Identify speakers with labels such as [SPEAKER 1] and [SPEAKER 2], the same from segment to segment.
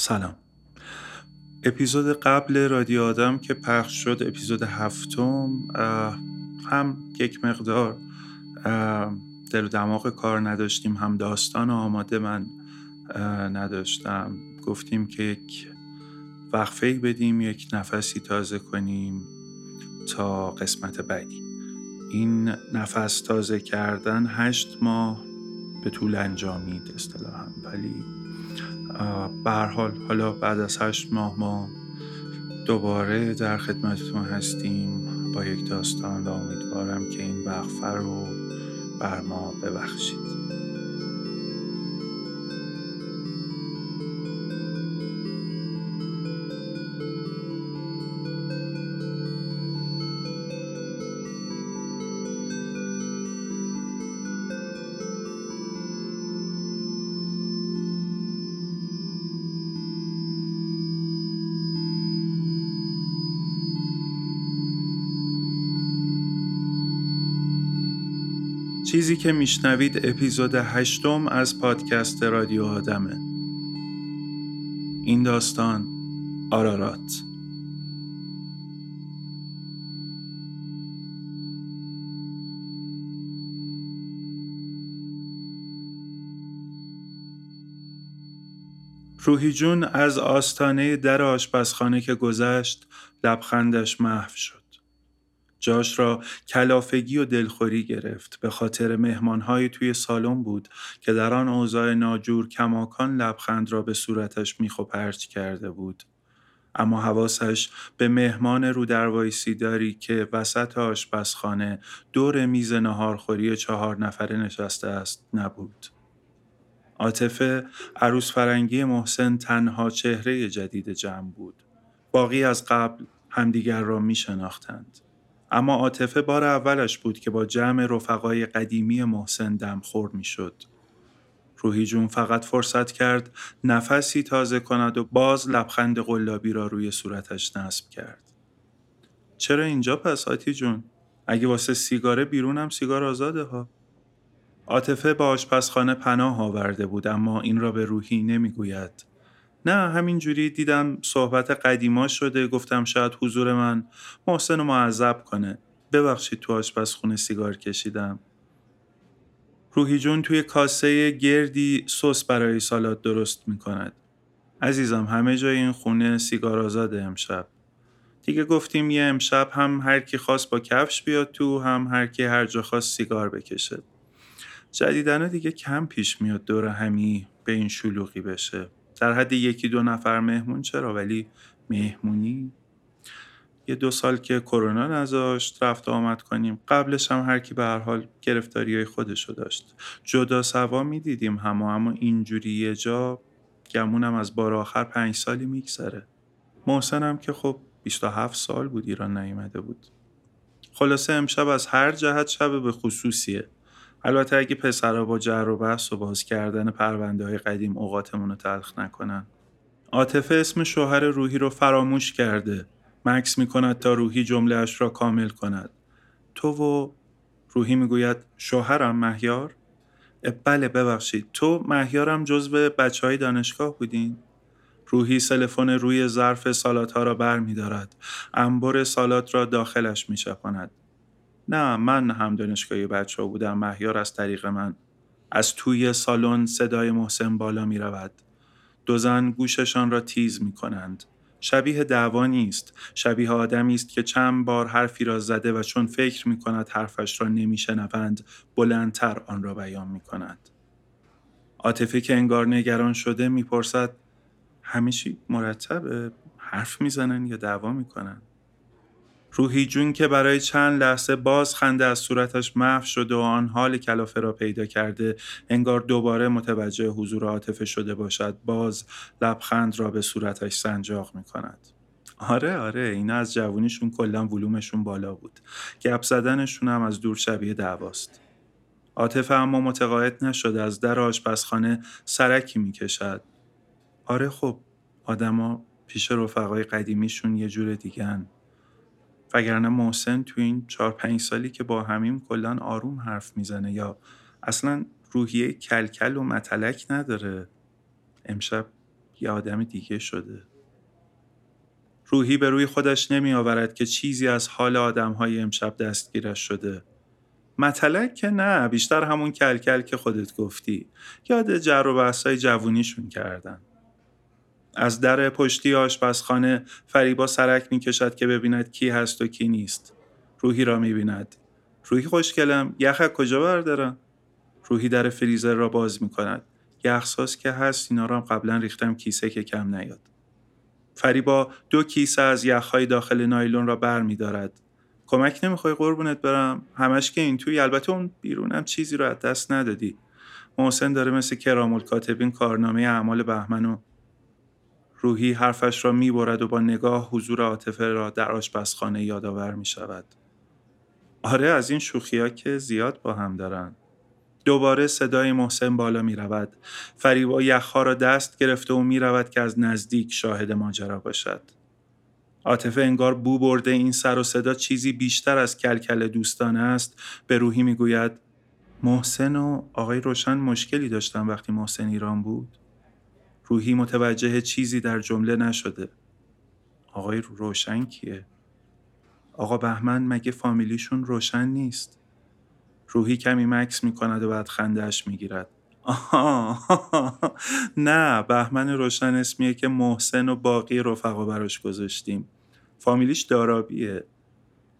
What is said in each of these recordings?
[SPEAKER 1] سلام. اپیزود قبل رادیو آدم که پخش شد اپیزود هفتم هم یک مقدار دل و دماغ کار نداشتیم هم داستان آماده من نداشتم. گفتیم که یک وقفه بدیم یک نفسی تازه کنیم تا قسمت بعدی. این نفس تازه کردن هشت ماه به طول انجامید اصطلاحا. ولی حال حالا بعد از هشت ماه ما دوباره در خدمتتون هستیم. با یک داستان و امیدوارم که این وقفه رو بر ما ببخشید. چیزی که میشنوید اپیزود هشتم از پادکست رادیو آدمه این داستان آرارات روحی جون از آستانه در آشپزخانه که گذشت لبخندش محو شد. جاش را کلافگی و دلخوری گرفت. به خاطر مهمانهایی توی سالن بود که در آن اوضاع ناجور کماکان لبخند را به صورتش میخ و پرچ کرده بود. اما حواسش به مهمان رو در داری که وسط آشپزخانه دور میز نهارخوری چهار نفره نشسته است نبود. عاطفه عروس فرنگی محسن تنها چهره جدید جمع بود. باقی از قبل همدیگر را می شناختند. اما عاطفه بار اولش بود که با جمع رفقای قدیمی محسن دمخور می‌شد. روحی جون فقط فرصت کرد نفسی تازه کند و باز لبخند قلابی را روی صورتش نصب کرد. چرا اینجا پس آتی جون؟ اگه واسه سیگاره بیرونم سیگار آزاده ها. عاطفه با آشپزخانه پناه آورده بود اما این را به روحی نمی‌گوید. نه همینجوری دیدم صحبت قدیما شده گفتم شاید حضور من محسن رو معذب کنه. ببخشید تو آشپزخونه سیگار کشیدم. روحی جون توی کاسه گردی سس برای سالات درست می‌کند. عزیزم همه جای این خونه سیگار آزاده امشب. دیگه گفتیم یه امشب هم هر کی خواست با کفش بیاد تو هم هر کی هر جا خواست سیگار بکشه. جدیدنه دیگه کم پیش میاد دور همی به این شلوغی بشه. در حد یکی دو نفر مهمون چرا؟ ولی مهمونی؟ یه دو سال که کرونا نذاشت رفت آمد کنیم. قبلش هم هر کی به هر حال گرفتاری های خودشو داشت. جدا سوا می‌دیدیم هم اما اینجوری یه جا گمونم از بار آخر پنج سالی میگذره. محسنم که خب 27 سال بود ایران نیومده بود. خلاصه امشب از هر جهت شب به خصوصیه. البته اگه پسرها با جر و بحث و باز کردن پرونده های قدیم اوقاتمون رو تلخ نکنن. عاطفه اسم شوهر روحی رو فراموش کرده. مکس می‌کند تا روحی جملهاش را کامل کند. تو و روحی می‌گوید شوهرم مهیار؟ بله ببخشید. تو مهیارم جزو بچه های دانشگاه بودین؟ روحی سلفون روی ظرف سالات ها را بر می دارد. انبر سالات را داخلش می شپاند. نه من هم دانشگاهی بچه ها بودم. مهیار از طریق من. از توی سالن صدای محسن بالا می رود. دو زن گوششان را تیز می کنند. شبیه دعوا نیست. شبیه آدمی است که چند بار حرفی را زده و چون فکر می کند حرفش را نمی شنوند بلندتر آن را بیان می کند عاطفه که انگار نگران شده می‌پرسد همیشه مرتبه حرف می‌زنن یا دعوا می‌کنن؟ روحی جون که برای چند لحظه باز خنده از صورتش محو شده و آن حال کلافه را پیدا کرده انگار دوباره متوجه حضور عاطفه شده باشد باز لبخند را به صورتش سنجاق می کند. آره آره اینا از جوونیشون کلا ولومشون بالا بود. گپ زدنشون هم از دور شبیه دعواست. عاطفه اما متقاعد نشده از در آشپزخانه سرکی می‌کشد. آره خب آدما پیش رفقای قدیمیشون یه جور دیگن وگرنه محسن تو این چهار پنج سالی که با همیم کلا آروم حرف می‌زنه یا اصلا روحیه کلکل و متلک نداره. امشب یه آدم دیگه شده. روحی به روی خودش نمی آورد که چیزی از حال آدم های امشب دستگیرش شده. مطلق که نه بیشتر همون کلکل که خودت گفتی. یاد جر و بحثای جوونیشون کردن. از در پشتی آشپزخانه فریبا سرک می کشد که ببیند کی هست و کی نیست. روحی را می بیند روحی خوشگلم. یخ کجا بردارم؟ روحی در فریزر را باز می کند یخساز که هست اینا را قبلا ریختم کیسه که کم نیاد. فریبا دو کیسه از یخهای داخل نایلون را بر می دارد. کمک نمی‌خوای قربونت برم؟ همش که این توی. البته اون بیرونم چیزی رو از دست ندادی. محسن داره مثل کرامل کاتبین کارنامه اعمال بهمن و روحی حرفش را می‌برد و با نگاه حضور عاطفه را در آشپزخانه یادآور می شود. آره از این شوخی که زیاد با هم دارن. دوباره صدای محسن بالا می رود. فریبا یخها را دست گرفته و می رود که از نزدیک شاهد ماجرا باشد. عاطفه انگار بو برده این سر و صدا چیزی بیشتر از کلکل دوستانه است به روحی می‌گوید محسن و آقای روشن مشکلی داشتن وقتی محسن ایران بود روحی متوجه چیزی در جمله نشده. آقای روشن کیه؟ آقا بهمن مگه فامیلیشون روشن نیست؟ روحی کمی مکس می‌کند و بعد خندهش می‌گیرد. آها. نه بهمن روشن اسمیه که محسن و باقی رفقا براش گذاشتیم. فامیلیش دارابیه.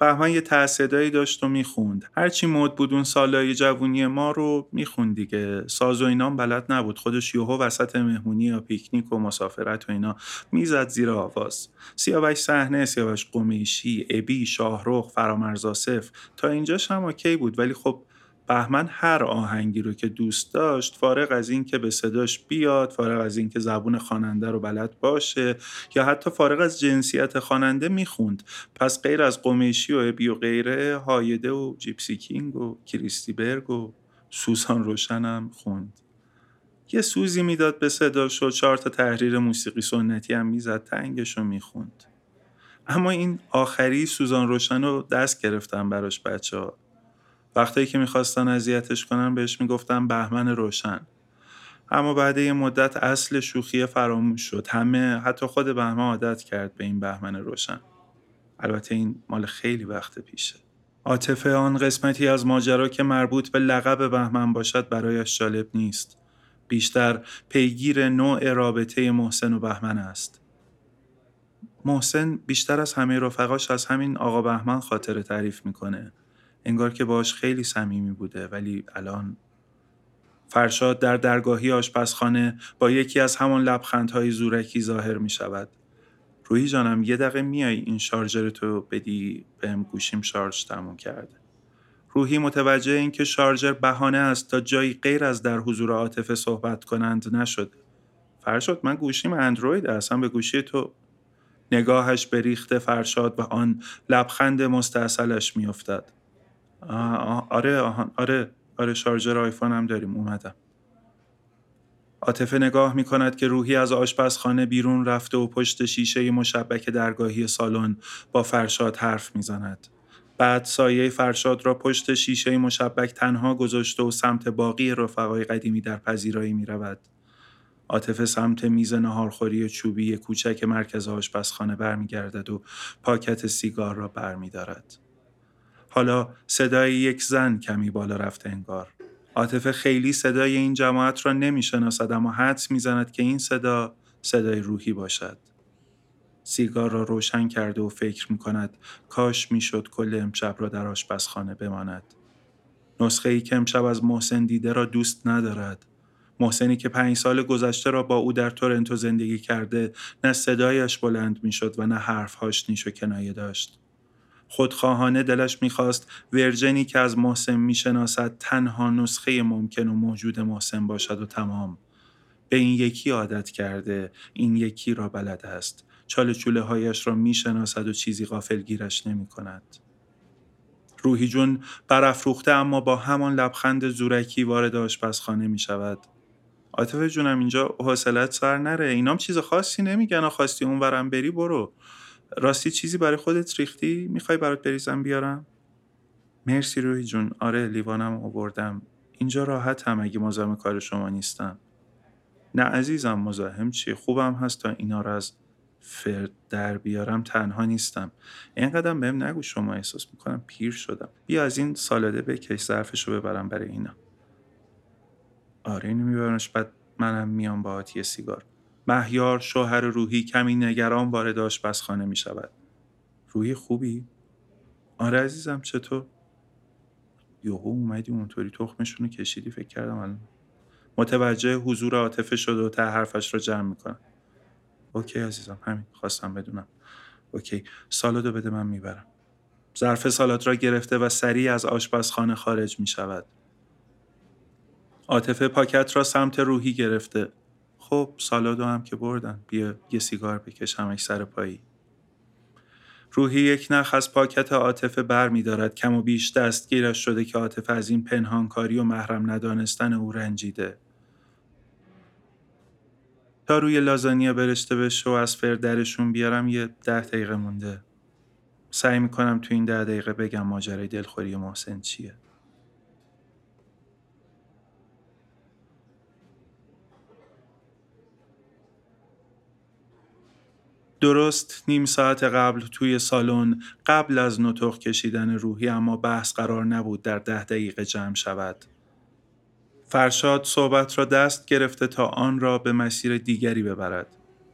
[SPEAKER 1] بهمن یه تحصیدایی داشت و می‌خوند. هرچی مد بود اون سالای جوونی ما رو می‌خوند دیگه. ساز و اینام بلد نبود. خودش یوهو وسط مهمونی یا پیکنیک و مسافرت و اینا می‌زد زیر آواز. سیاوش صحنه سیاوش قمیشی ابی شاهرخ فرامرز آصف. تا اینجاش هم اوکی بود. ولی خب بهمن هر آهنگی رو که دوست داشت فارغ از این که به صداش بیاد فارغ از این که زبون خواننده رو بلد باشه یا حتی فارغ از جنسیت خواننده می‌خوند. پس غیر از قمیشی و ابی و غیره هایده و جیپسی کینگ و کریستی برگ و سوزان روشنم خوند. یه سوزی می‌داد به صداش و چهار تا تحریر موسیقی سنتی هم می‌زد تنگش رو می‌خوند. اما این آخری سوزان روشن رو دست گرفتم براش بچه ها وقتی که می‌خواستن اذیتش کنن بهش می‌گفتن بهمن روشن. اما بعد یه مدت اصل شوخی فراموش شد. همه حتی خود بهمن عادت کرد به این بهمن روشن. البته این مال خیلی وقت پیشه. عاطفه آن قسمتی از ماجرا که مربوط به لقب بهمن باشد برایش جالب نیست. بیشتر پیگیر نوع رابطه محسن و بهمن است. محسن بیشتر از همه رفقاش از همین آقا بهمن خاطر تعریف می‌کنه. انگار که باش خیلی صمیمی بوده ولی الان فرشاد در درگاهی آشپزخانه با یکی از همان لبخندهای زورکی ظاهر می شود. روحی جانم یه دقیقه میای این شارژر تو بدی بهم گوشیم شارژ تموم کرده. روحی متوجه این که شارژر بهانه است تا جایی غیر از در حضور عاطفه صحبت کنند نشد. فرشاد من گوشیم اندروید اصلا به گوشی تو نگاهش به ریخته فرشاد و آن لبخند مستاصلش میافتد. آره آره آره شارژر آیفون هم داریم اومدم عاطفه نگاه می کند که روحی از آشپزخانه بیرون رفته و پشت شیشه مشبک درگاهی سالن با فرشاد حرف می‌زند. بعد سایه فرشاد را پشت شیشه مشبک تنها گذاشته و سمت باقی رفقای قدیمی در پذیرایی می رود. عاطفه سمت میز نهارخوری چوبی کوچک مرکز آشپزخانه برمیگردد و پاکت سیگار را برمیدارد. حالا صدای یک زن کمی بالا رفته انگار. عاطفه خیلی صدای این جماعت را نمی‌شناسد اما حدس می‌زند که این صدا صدای روحی باشد. سیگار را روشن کرده و فکر می کند کاش می‌شد کل امشب را در آشپزخانه بماند. نسخه ای که امشب از محسن دیده را دوست ندارد. محسنی که پنج سال گذشته را با او در تورنتو زندگی کرده نه صدایش بلند می‌شد و نه حرفهاش نیش و کنایه داشت. خودخواهانه دلش می‌خواست ورژنی که از محسن می‌شناسد تنها نسخه ممکن و موجود محسن باشد و تمام به این یکی عادت کرده این یکی را بلد است چاله چوله هایش را می‌شناسد و چیزی غافلگیرش نمی کند. روحی جون برافروخته اما با همان لبخند زورکی وارد آشپزخانه می شود. عاطفه جونم اینجا حوصلت سر نره اینام چیز خاصی نمیگن خواستی اون ورم بری برو راستی چیزی برای خودت ریختی؟ می‌خوای برات بریزم بیارم؟ مرسی روی جون. آره لیوانم آوردم. اینجا راحت هم اگه مزاحم کار شما نیستم. نه عزیزم مزاحم چیه خوبم هست تا اینا رو از فرد در بیارم تنها نیستم. اینقدر بهم نگو شما احساس می‌کنم پیر شدم. بیا از این سالاده بکش ظرفش رو ببرم برای اینا. آره اینو میبرمش بعد منم میام با یه سیگار. مهیار شوهر روحی کمی نگران وارد آشپزخانه می شود روحی خوبی؟ آره عزیزم چطور؟ یوهو اومدی اونطوری تخمشون رو کشیدی فکر کردم الان متوجه حضور عاطفه شده و ته حرفش رو جمع می‌کنم اوکی عزیزم همین خواستم بدونم اوکی سالادو بده من می‌برم ظرف سالاد را گرفته و سریع از آشپزخانه خارج می شود. عاطفه پاکت را سمت روحی گرفته. خب سالادو هم که بردن. بیا یه سیگار بکش همش سر پایی. روحی یک نخ از پاکت عاطفه بر می دارد کم و بیش دستگیرش شده که عاطفه از این پنهانکاری و محرم ندانستن او رنجیده. تا روی لازانیا برشته بشه و از فردرشون بیارم یه ده دقیقه مونده. سعی می‌کنم تو این ده دقیقه بگم ماجرای دلخوری محسن چیه. درست نیم ساعت قبل توی سالن قبل از نطق کشیدن روحی اما بحث قرار نبود در ده دقیقه جمع شود. فرشاد صحبت را دست گرفته تا آن را به مسیر دیگری ببرد.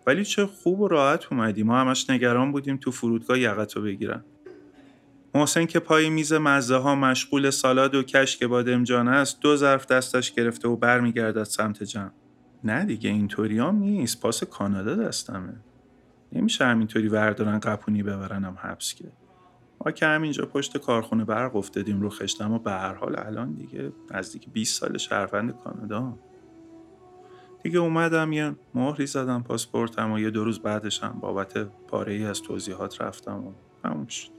[SPEAKER 1] ولی چه خوب و راحت اومدی ما همش نگران بودیم تو فرودگاه یقتو بگیرن. محسن که پای میز مزه ها مشغول سالاد و کشک بادمجان است دو ظرف دستش گرفته و برمیگردد سمت جمع. نه دیگه اینطوری هم نیست پاس کانادا دستمه. نمیشه همینطوری وردارن قپونی ببرنم حبس که. ما که همینجا پشت کارخونه برق افتادیم رو خشتم و به هر حال الان دیگه نزدیک 20 سال شهروند کانادا. دیگه اومدم یه مهری زدم پاسپورتم و یه دو روز بعدشم بابت پاره ای از توضیحات رفتم و همون شد.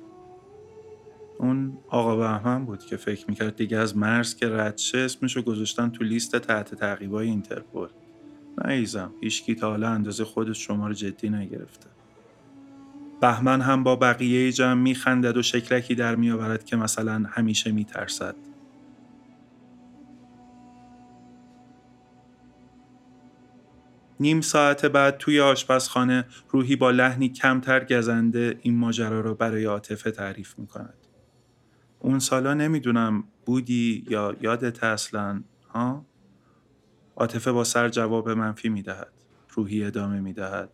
[SPEAKER 1] اون آقا بهمن بود که فکر می‌کرد دیگه از مرز که رد شه اسمشو گذاشتن تو لیست تحت تعقیبای اینترپل نه ایزم هیچکی تا حالا اندازه خودش شما رو جدی نگرفته بهمن هم با بقیه جمع میخندد و شکلکی در میآورد که مثلا همیشه میترسد نیم ساعت بعد توی آشپزخانه روحی با لحنی کمتر گزنده این ماجرا را برای عاطفه تعریف می کند. اون سالا نمی‌دونم بودی یا یادت اصلا ها؟ عاطفه با سر جواب منفی می دهد. روحی ادامه می دهد.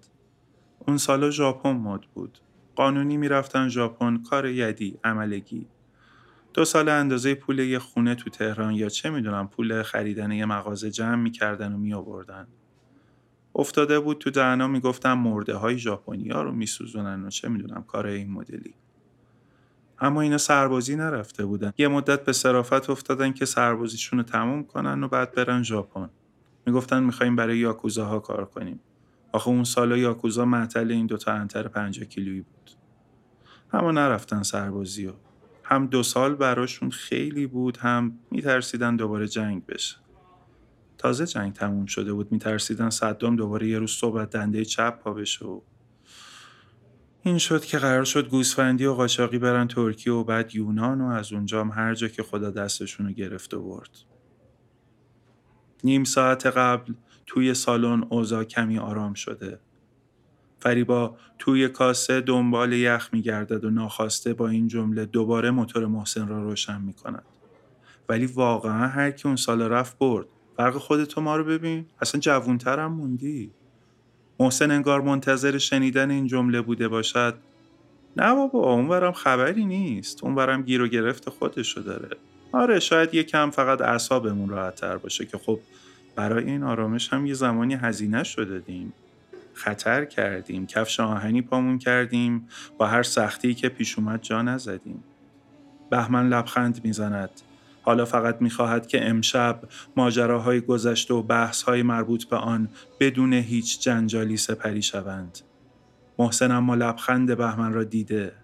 [SPEAKER 1] اون سالا ژاپن مد بود. قانونی می‌رفتن ژاپن کار یدی عملگی. دو سال اندازه پول یه خونه تو تهران یا چه می‌دونم پول خریدن یه مغازه جمع می‌کردن و می آوردن. افتاده بود تو دهنا می‌گفتن مرده های ژاپنی ها رو میسوزونن و چه می‌دونم کار این مدلی. اما اینا سربازی نرفته بودن. یه مدت به صرافت افتادن که سربازیشون رو تموم کنن و بعد برن ژاپن. می‌گفتن می‌خوایم برای یاکوزاها کار کنیم. آخه اون سالا یاکوزا معطل این دوتا انتر پنجا کیلویی بود. اما نرفتن سربازی و هم دو سال براشون خیلی بود هم میترسیدن دوباره جنگ بشه. تازه جنگ تموم شده بود میترسیدن صدام دوباره یه روز صبح دنده چپ پا بشه و این شد که قرار شد گوسفندی و قاچاقی برن ترکیه و بعد یونان و از اونجام هر جا که خدا دستشون رو گرفت و برد. نیم ساعت قبل توی سالن اوضاع کمی آرام شده. فریبا توی کاسه دنبال یخ میگردد و ناخواسته با این جمله دوباره موتور محسن را روشن می کند. ولی واقعا هر کی اون سال رفت برد. فرق خودتو ما رو ببین. اصلا جوونترم موندی. محسن انگار منتظر شنیدن این جمله بوده باشد. نه بابا اونورم خبری نیست. اونورم گیر و گرفت خودشو داره. آره شاید یه کم فقط اعصابمون راحت تر باشه که خب برای این آرامش هم یه زمانی هزینه شده دادیم خطر کردیم کفش آهنی پامون کردیم با هر سختی که پیش اومد جا نزدیم. بهمن لبخند می‌زند. حالا فقط می‌خواهد که امشب ماجراهای گذشته و بحثهای مربوط به آن بدون هیچ جنجالی سپری شوند. محسن اما لبخند بهمن را دیده.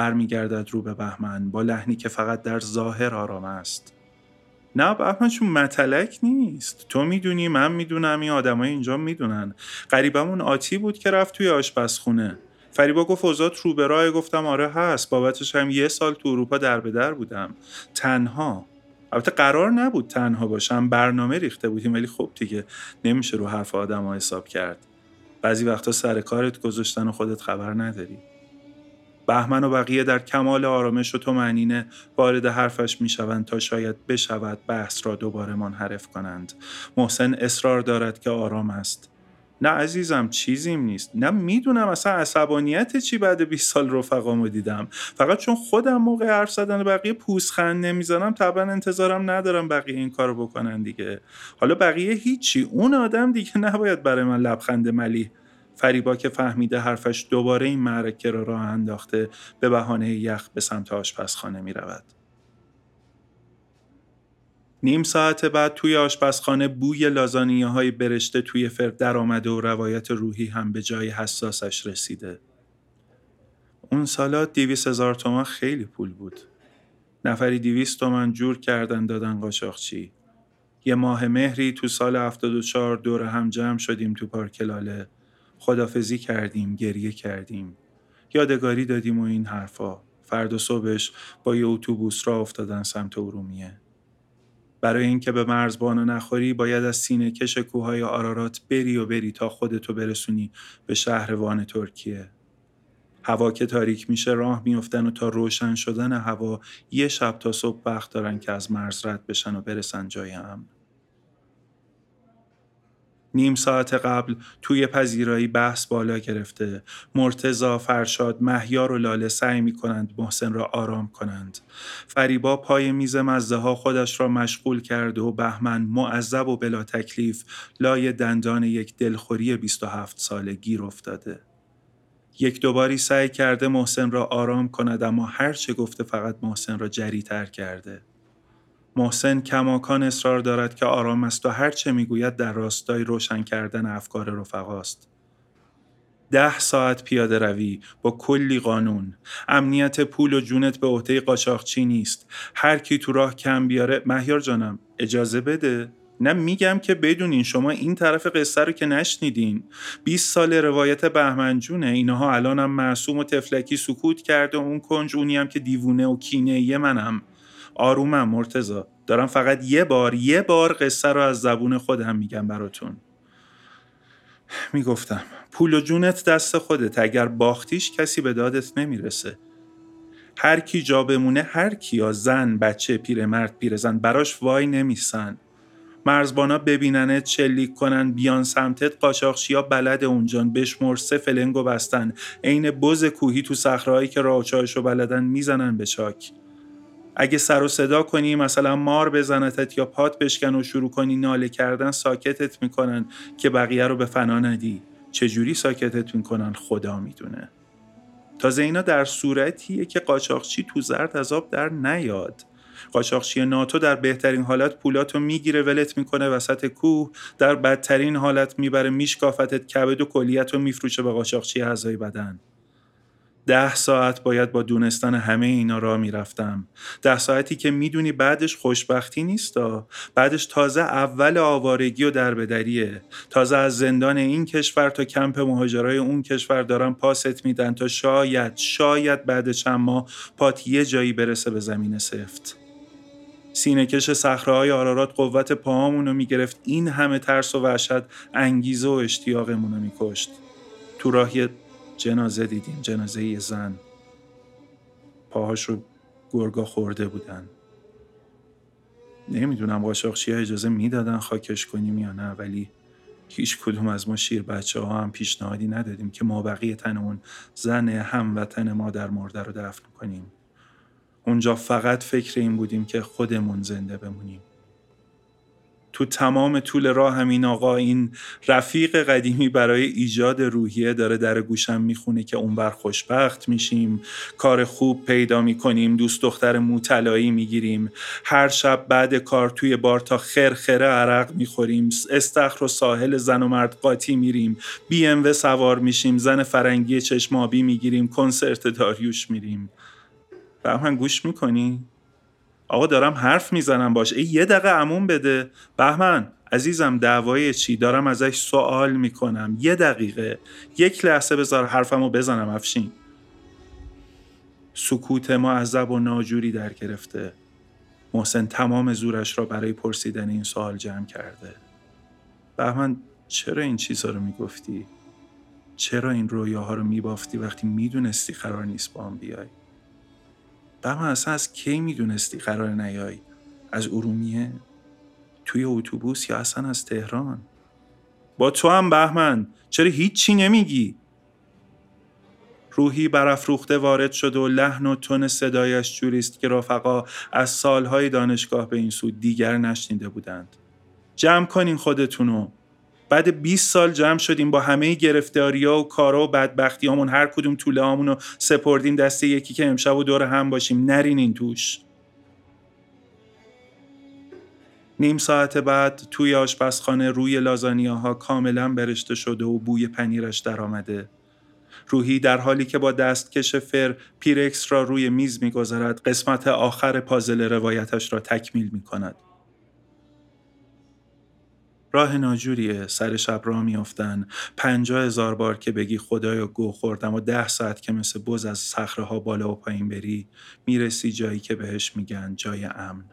[SPEAKER 1] برمیگردد رو به بهمن با لحنی که فقط در ظاهر آرام است. نه بهمنشون متلک نیست. تو می‌دونی من می‌دونم این آدمای اینجا می‌دونن. قریبمون آتی بود که رفت توی آشپزخونه. فریبا گفت اوزات رو به گفتم آره هست. بابتش هم یه سال تو اروپا در به در بودم. تنها. البته قرار نبود تنها باشم. برنامه ریخته بودیم ولی خب دیگه نمیشه رو حرف آدم ها حساب کرد. بعضی وقتا سر کارت گذاشتن و خودت خبر نداری. بهمن و بقیه در کمال آرامش و تو وارد حرفش می‌شوند تا شاید بشود بحث را دوباره منحرف کنند. محسن اصرار دارد که آرام است. نه عزیزم چیزیم نیست. نه می‌دونم اصلا عصبانیت چی بعد 20 سال رفقامو دیدم. فقط چون خودم موقع حرف زدن بقیه پوزخند نمی‌زنم طبعا انتظارم ندارم بقیه این کارو بکنن دیگه. حالا بقیه هیچی. اون آدم دیگه نباید برای من لبخند ملی فریبا که فهمیده حرفش دوباره این معرکه را راه انداخته به بهانه یخ به سمت آشپزخانه می رود. نیم ساعت بعد توی آشپزخانه بوی لازانیه های برشته توی فرد در آمده و روایت روحی هم به جای حساسش رسیده. اون سالات دیویس هزار تومن خیلی پول بود. نفری دیویست تومن جور کردن دادن قاچاقچی. یه ماه مهری تو سال 74 دور هم جمع شدیم تو پارک لاله. خدافزی کردیم، گریه کردیم. یادگاری دادیم و این حرفا. فرد و صبحش با یه اتوبوس را افتادن سمت ارومیه. برای اینکه به مرزبانو نخوری باید از سینه کش کوههای آرارات بری و بری تا خودتو برسونی به شهر وان ترکیه. هوا که تاریک میشه راه میفتن و تا روشن شدن هوا یه شب تا صبح وقت دارن که از مرز رد بشن و برسن جای امن. نیم ساعت قبل توی پذیرایی بحث بالا گرفته. مرتزا فرشاد مهیار و لاله سعی می کنند محسن را آرام کنند. فریبا پای میز مزده ها خودش را مشغول کرده و بهمن معذب و بلا تکلیف لای دندان یک دلخوری 27 ساله گیر افتاده. یک دوباری سعی کرده محسن را آرام کند اما هرچه گفته فقط محسن را جریتر کرده. محسن کماکان اصرار دارد که آرام است و هرچه می‌گوید در راستای روشن کردن افکار رفقاست. ده ساعت پیاده روی با کلی قانون. امنیت پول و جونت به عهده قاچاقچی نیست. هر کی تو راه کم بیاره مهیار جانم اجازه بده؟ نه میگم که بدونین شما این طرف قصه رو که نشنیدین. 20 سال روایت بهمنجونه. اینها الانم معصوم و تفلکی سکوت کرده اون کنج اونی هم که دیوونه و کینه یه منم. آرومم مرتزا دارم فقط یه بار یه بار قصه رو از زبون خودم میگم براتون. می‌گفتم پول و جونت دست خودت. اگر باختیش کسی به دادت نمی‌رسه. هر کی جا بمونه هر کیا زن بچه پیرمرد پیرزن براش وای نمیسن. مرزبانا ببیننت چلیک کنن بیان سمتت قاچاقچیا بلد اونجان بشمر سه فلنگو بستن. عین بز کوهی تو صخرهایی که راه بلدن می‌زنن به چاک. اگه سر و صدا کنی مثلا مار بزنتت یا پات بشکن و شروع کنی ناله کردن ساکتت می‌کنن که بقیه رو به فنا ندی. چجوری ساکتت می‌کنن خدا می‌دونه. تازه اینا در صورتیه که قاچاقچی تو زرد از آب در نیاد. قاچاقچی ناتو در بهترین حالت پولاتو می‌گیره ولت می‌کنه وسط کوه. در بدترین حالت می‌بره میشکافتت کبد و کلیت رو میفروشه به قاچاقچی اعضای بدن. ده ساعت باید با دونستن همه اینا را می‌رفتم. ده ساعتی که می‌دونی بعدش خوشبختی نیستا. بعدش تازه اول آوارگی و دربدریه. تازه از زندان این کشور تا کمپ مهاجرای اون کشور دارن پاست میدن تا شاید شاید بعد چند ماه پات یه جایی برسه به زمین سفت. سینهکش صخره آرارات قوت پاهامونو می‌گرفت. این همه ترس و وحشت انگیزه و اشتیاقمونو میکشت. تو راهی جنازه دیدیم جنازه یه زن. پاهاش رو گرگا خورده بودن. نمی‌دونم قاشاقچی ها اجازه می‌دادن خاکش کنیم یا نه ولی هیچ کدوم از ما شیر بچه ها هم پیشنهادی ندادیم که ما بقیه تن زن هموطن ما در مرده رو دفن کنیم. اونجا فقط فکر این بودیم که خودمون زنده بمونیم. تو تمام طول راه همین آقا این رفیق قدیمی برای ایجاد روحیه داره در گوشم می‌خونه که اونور خوشبخت میشیم کار خوب پیدا می‌کنیم دوست دختر موطلایی می‌گیریم. هر شب بعد کار توی بار تا خرخره عرق می‌خوریم. استخر و ساحل زن و مرد قاطی میریم. بی ام سوار میشیم زن فرنگی چشمابی می‌گیریم کنسرت داریوش میریم. به من گوش می‌کنی؟ آقا دارم حرف می‌زنم باش. ای یه دقیقه عموم بده. بهمن عزیزم دعوای چی؟ دارم ازش سوال می‌کنم. یه دقیقه. یک لحظه بذار حرفمو بزنم افشین. سکوت معذب و ناجوری در گرفته. محسن تمام زورش را برای پرسیدن این سوال جمع کرده. بهمن چرا این چیزها رو می‌گفتی؟ چرا این رویاها رو میبافتی وقتی می‌دونستی قرار نیست با هم بیای؟ بهمن اصلا از کی می‌دونستی قرار نیای؟ از ارومیه؟ توی اتوبوس یا اصلا از تهران؟ با تو هم بهمن چرا هیچی نمیگی؟ روحی برافروخته وارد شد و لحن و تون صدایش جوری است که رفقا از سالهای دانشگاه به این سود دیگر نشنیده بودند. جمع کنین خودتونو. بعد 20 سال جمع شدیم با همه گرفتاریا و کارا و بدبختیامون هر کدوم طوله رو سپردیم دست یکی که امشب و دور هم باشیم نرین این توش. نیم ساعت بعد توی آشپزخانه روی لازانیاها کاملا برشته شده و بوی پنیرش در آمده. روحی در حالی که با دستکش فر پیرکس را روی میز می‌گذارد قسمت آخر پازل روایتش را تکمیل می کند. راه ناجوریه. سر شب را میافتن. پنجاه هزار بار که بگی خدایا گو خوردم و ده ساعت که مثل بز از صخره ها بالا و پایین بری می‌رسی جایی که بهش میگن جای امن.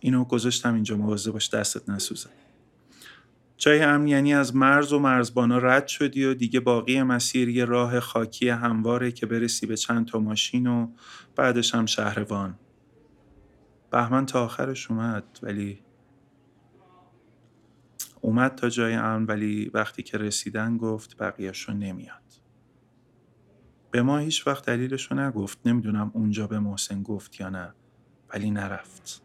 [SPEAKER 1] اینو گذاشتم اینجا. مواظب باش دستت نسوزه. جای امن یعنی از مرز و مرزبانا رد شدی و دیگه باقی مسیر یه راه خاکی همواره که برسی به چند تا ماشین و بعدش هم شهروان. بهمن تا آخرش اومد ولی اومد تا جای امن ولی وقتی که رسیدن گفت بقیهشو نمیاد به ما هیچ وقت دلیلشو نگفت نمی‌دونم اونجا به محسن گفت یا نه ولی نرفت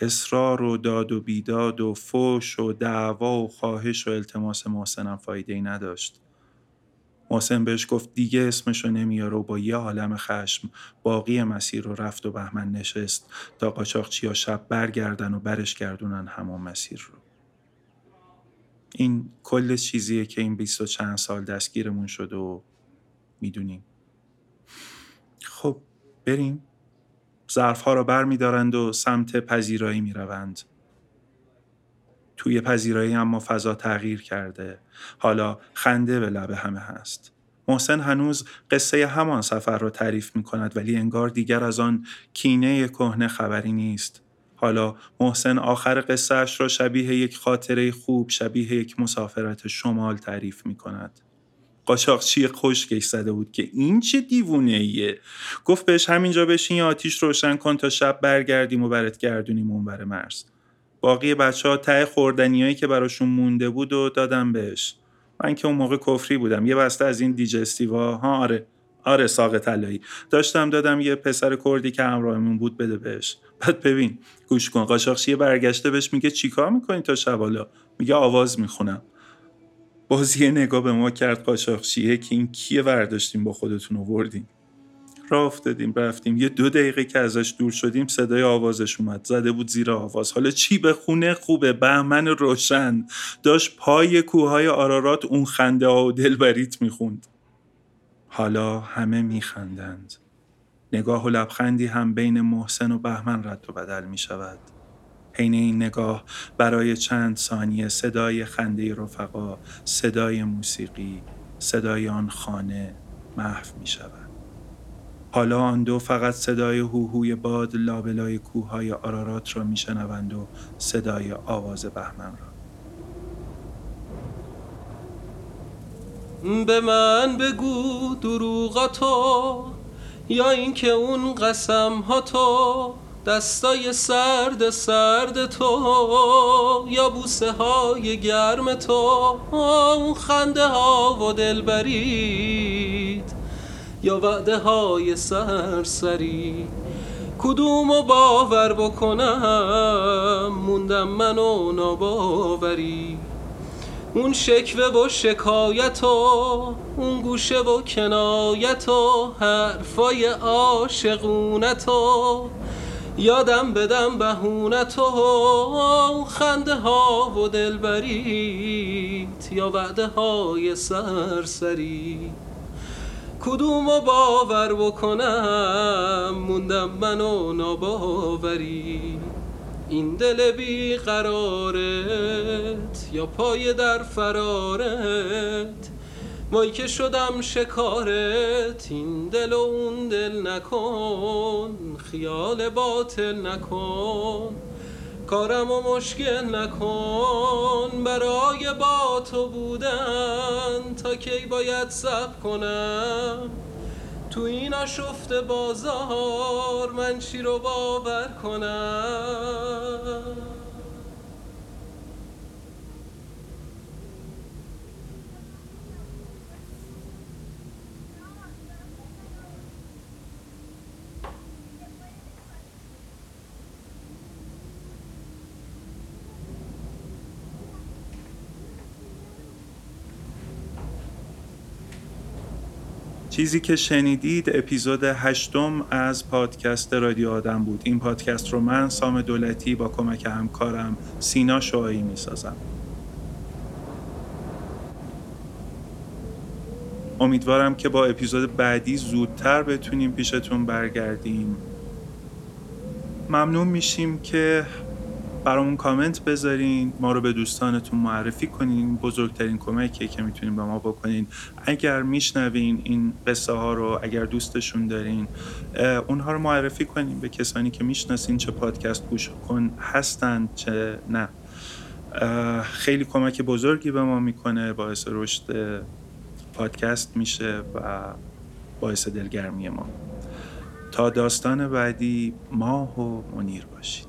[SPEAKER 1] اصرار و داد و بیداد و فوش و دعوا و خواهش و التماس محسنم فایده ای نداشت. محسن بهش گفت دیگه اسمشو نمیاره و با یه عالم خشم باقی مسیر رو رفت و بهمن نشست تا قاچاقچی شب برگردن و برش گردونن همون مسیر رو. این کل چیزیه که این بیست و چند سال دستگیرمون شده و می‌دونیم. خب بریم. ظرفها را بر می دارند و سمت پذیرایی می روند. توی پذیرایی اما فضا تغییر کرده. حالا خنده به لبه همه هست. محسن هنوز قصه همان سفر را تعریف می کند ولی انگار دیگر از آن کینه کهنه خبری نیست. حالا محسن آخر قصهش را شبیه یک خاطره خوب شبیه یک مسافرت شمال تعریف می کند. قاچاقچی خشکش زده بود که این چه دیوونه ایه گفت بهش همینجا بشین یا آتیش روشن کن تا شب برگردیم و برات گردونیم اونور مرز. باقی بچه ها ته خوردنیایی که براشون مونده بود و دادم بهش. من که اون موقع کفری بودم. یه بسته از این دیجستیوا ها آره. آره ساق طلایی. داشتم دادم یه پسر کردی که همراهمون بود بده بهش. بعد ببین گوش کن قاچاقچی برگشته بهش میگه چیکار می‌کنی تا شبالا میگه آواز می‌خونم. باز یه نگاه به ما کرد قاچاقچیه که این کیه ورداشتیم با خودتون آوردیم. راه افتادیم رفتیم. یه دو دقیقه که ازش دور شدیم صدای آوازش اومد. زده بود زیر آواز. حالا چی به خونه؟ خوبه بهمن روشن. داشت پای کوههای آرارات اون خنده ها و دلبریت می‌خوند. حالا همه میخندند. نگاه و لبخندی هم بین محسن و بهمن رد و بدل می‌شود. حین این نگاه برای چند ثانیه صدای خنده رفقا صدای موسیقی صدای آن خانه محو می شود حالا آن دو فقط صدای هوهوی باد لابلای کوههای آرارات را میشنوند و صدای آواز بهمن را.
[SPEAKER 2] به من بگو دروغا تو یا اینکه اون قسم ها تو دستای سرد سرد تو یا بوسه های گرم تو خنده ها و دلبرید یا وعده های سرسری. کدوم و باور بکنم موندم من و ناباوری. اون شکوه و شکایت و اون گوشه و کنایت و حرفای عاشقونت و یادم بدم بهونت و خنده ها و دلبریت یا وعده های سرسری. کدوم و باور بکنم؟ موندم من و ناباوری. این دل بی قرارت یا پای در فرارت؟ وای که شدم شکارت این دل و اون دل نکن خیال باطل نکن کارم و مشکل نکن برای با تو بودن تا کی باید سب کنم؟ تو این آشفت بازار من چی رو باور کنم؟
[SPEAKER 1] چیزی که شنیدید اپیزود هشتم از پادکست رادیو آدم بود. این پادکست رو من سام دولتی با کمک همکارم سینا شعایی می سازم امیدوارم که با اپیزود بعدی زودتر بتونیم پیشتون برگردیم. ممنون میشیم که برامون کامنت بذارین ما رو به دوستانتون معرفی کنین. بزرگترین کمکیه که می‌تونین به ما بکنین. اگر میشنوین این قصه ها رو اگر دوستشون دارین اونها رو معرفی کنین به کسانی که می‌شناسین چه پادکست گوش کن هستن چه نه. خیلی کمک بزرگی به ما می‌کنه باعث رشد پادکست میشه و باعث دلگرمی ما. تا داستان بعدی ماه و منیر باشید.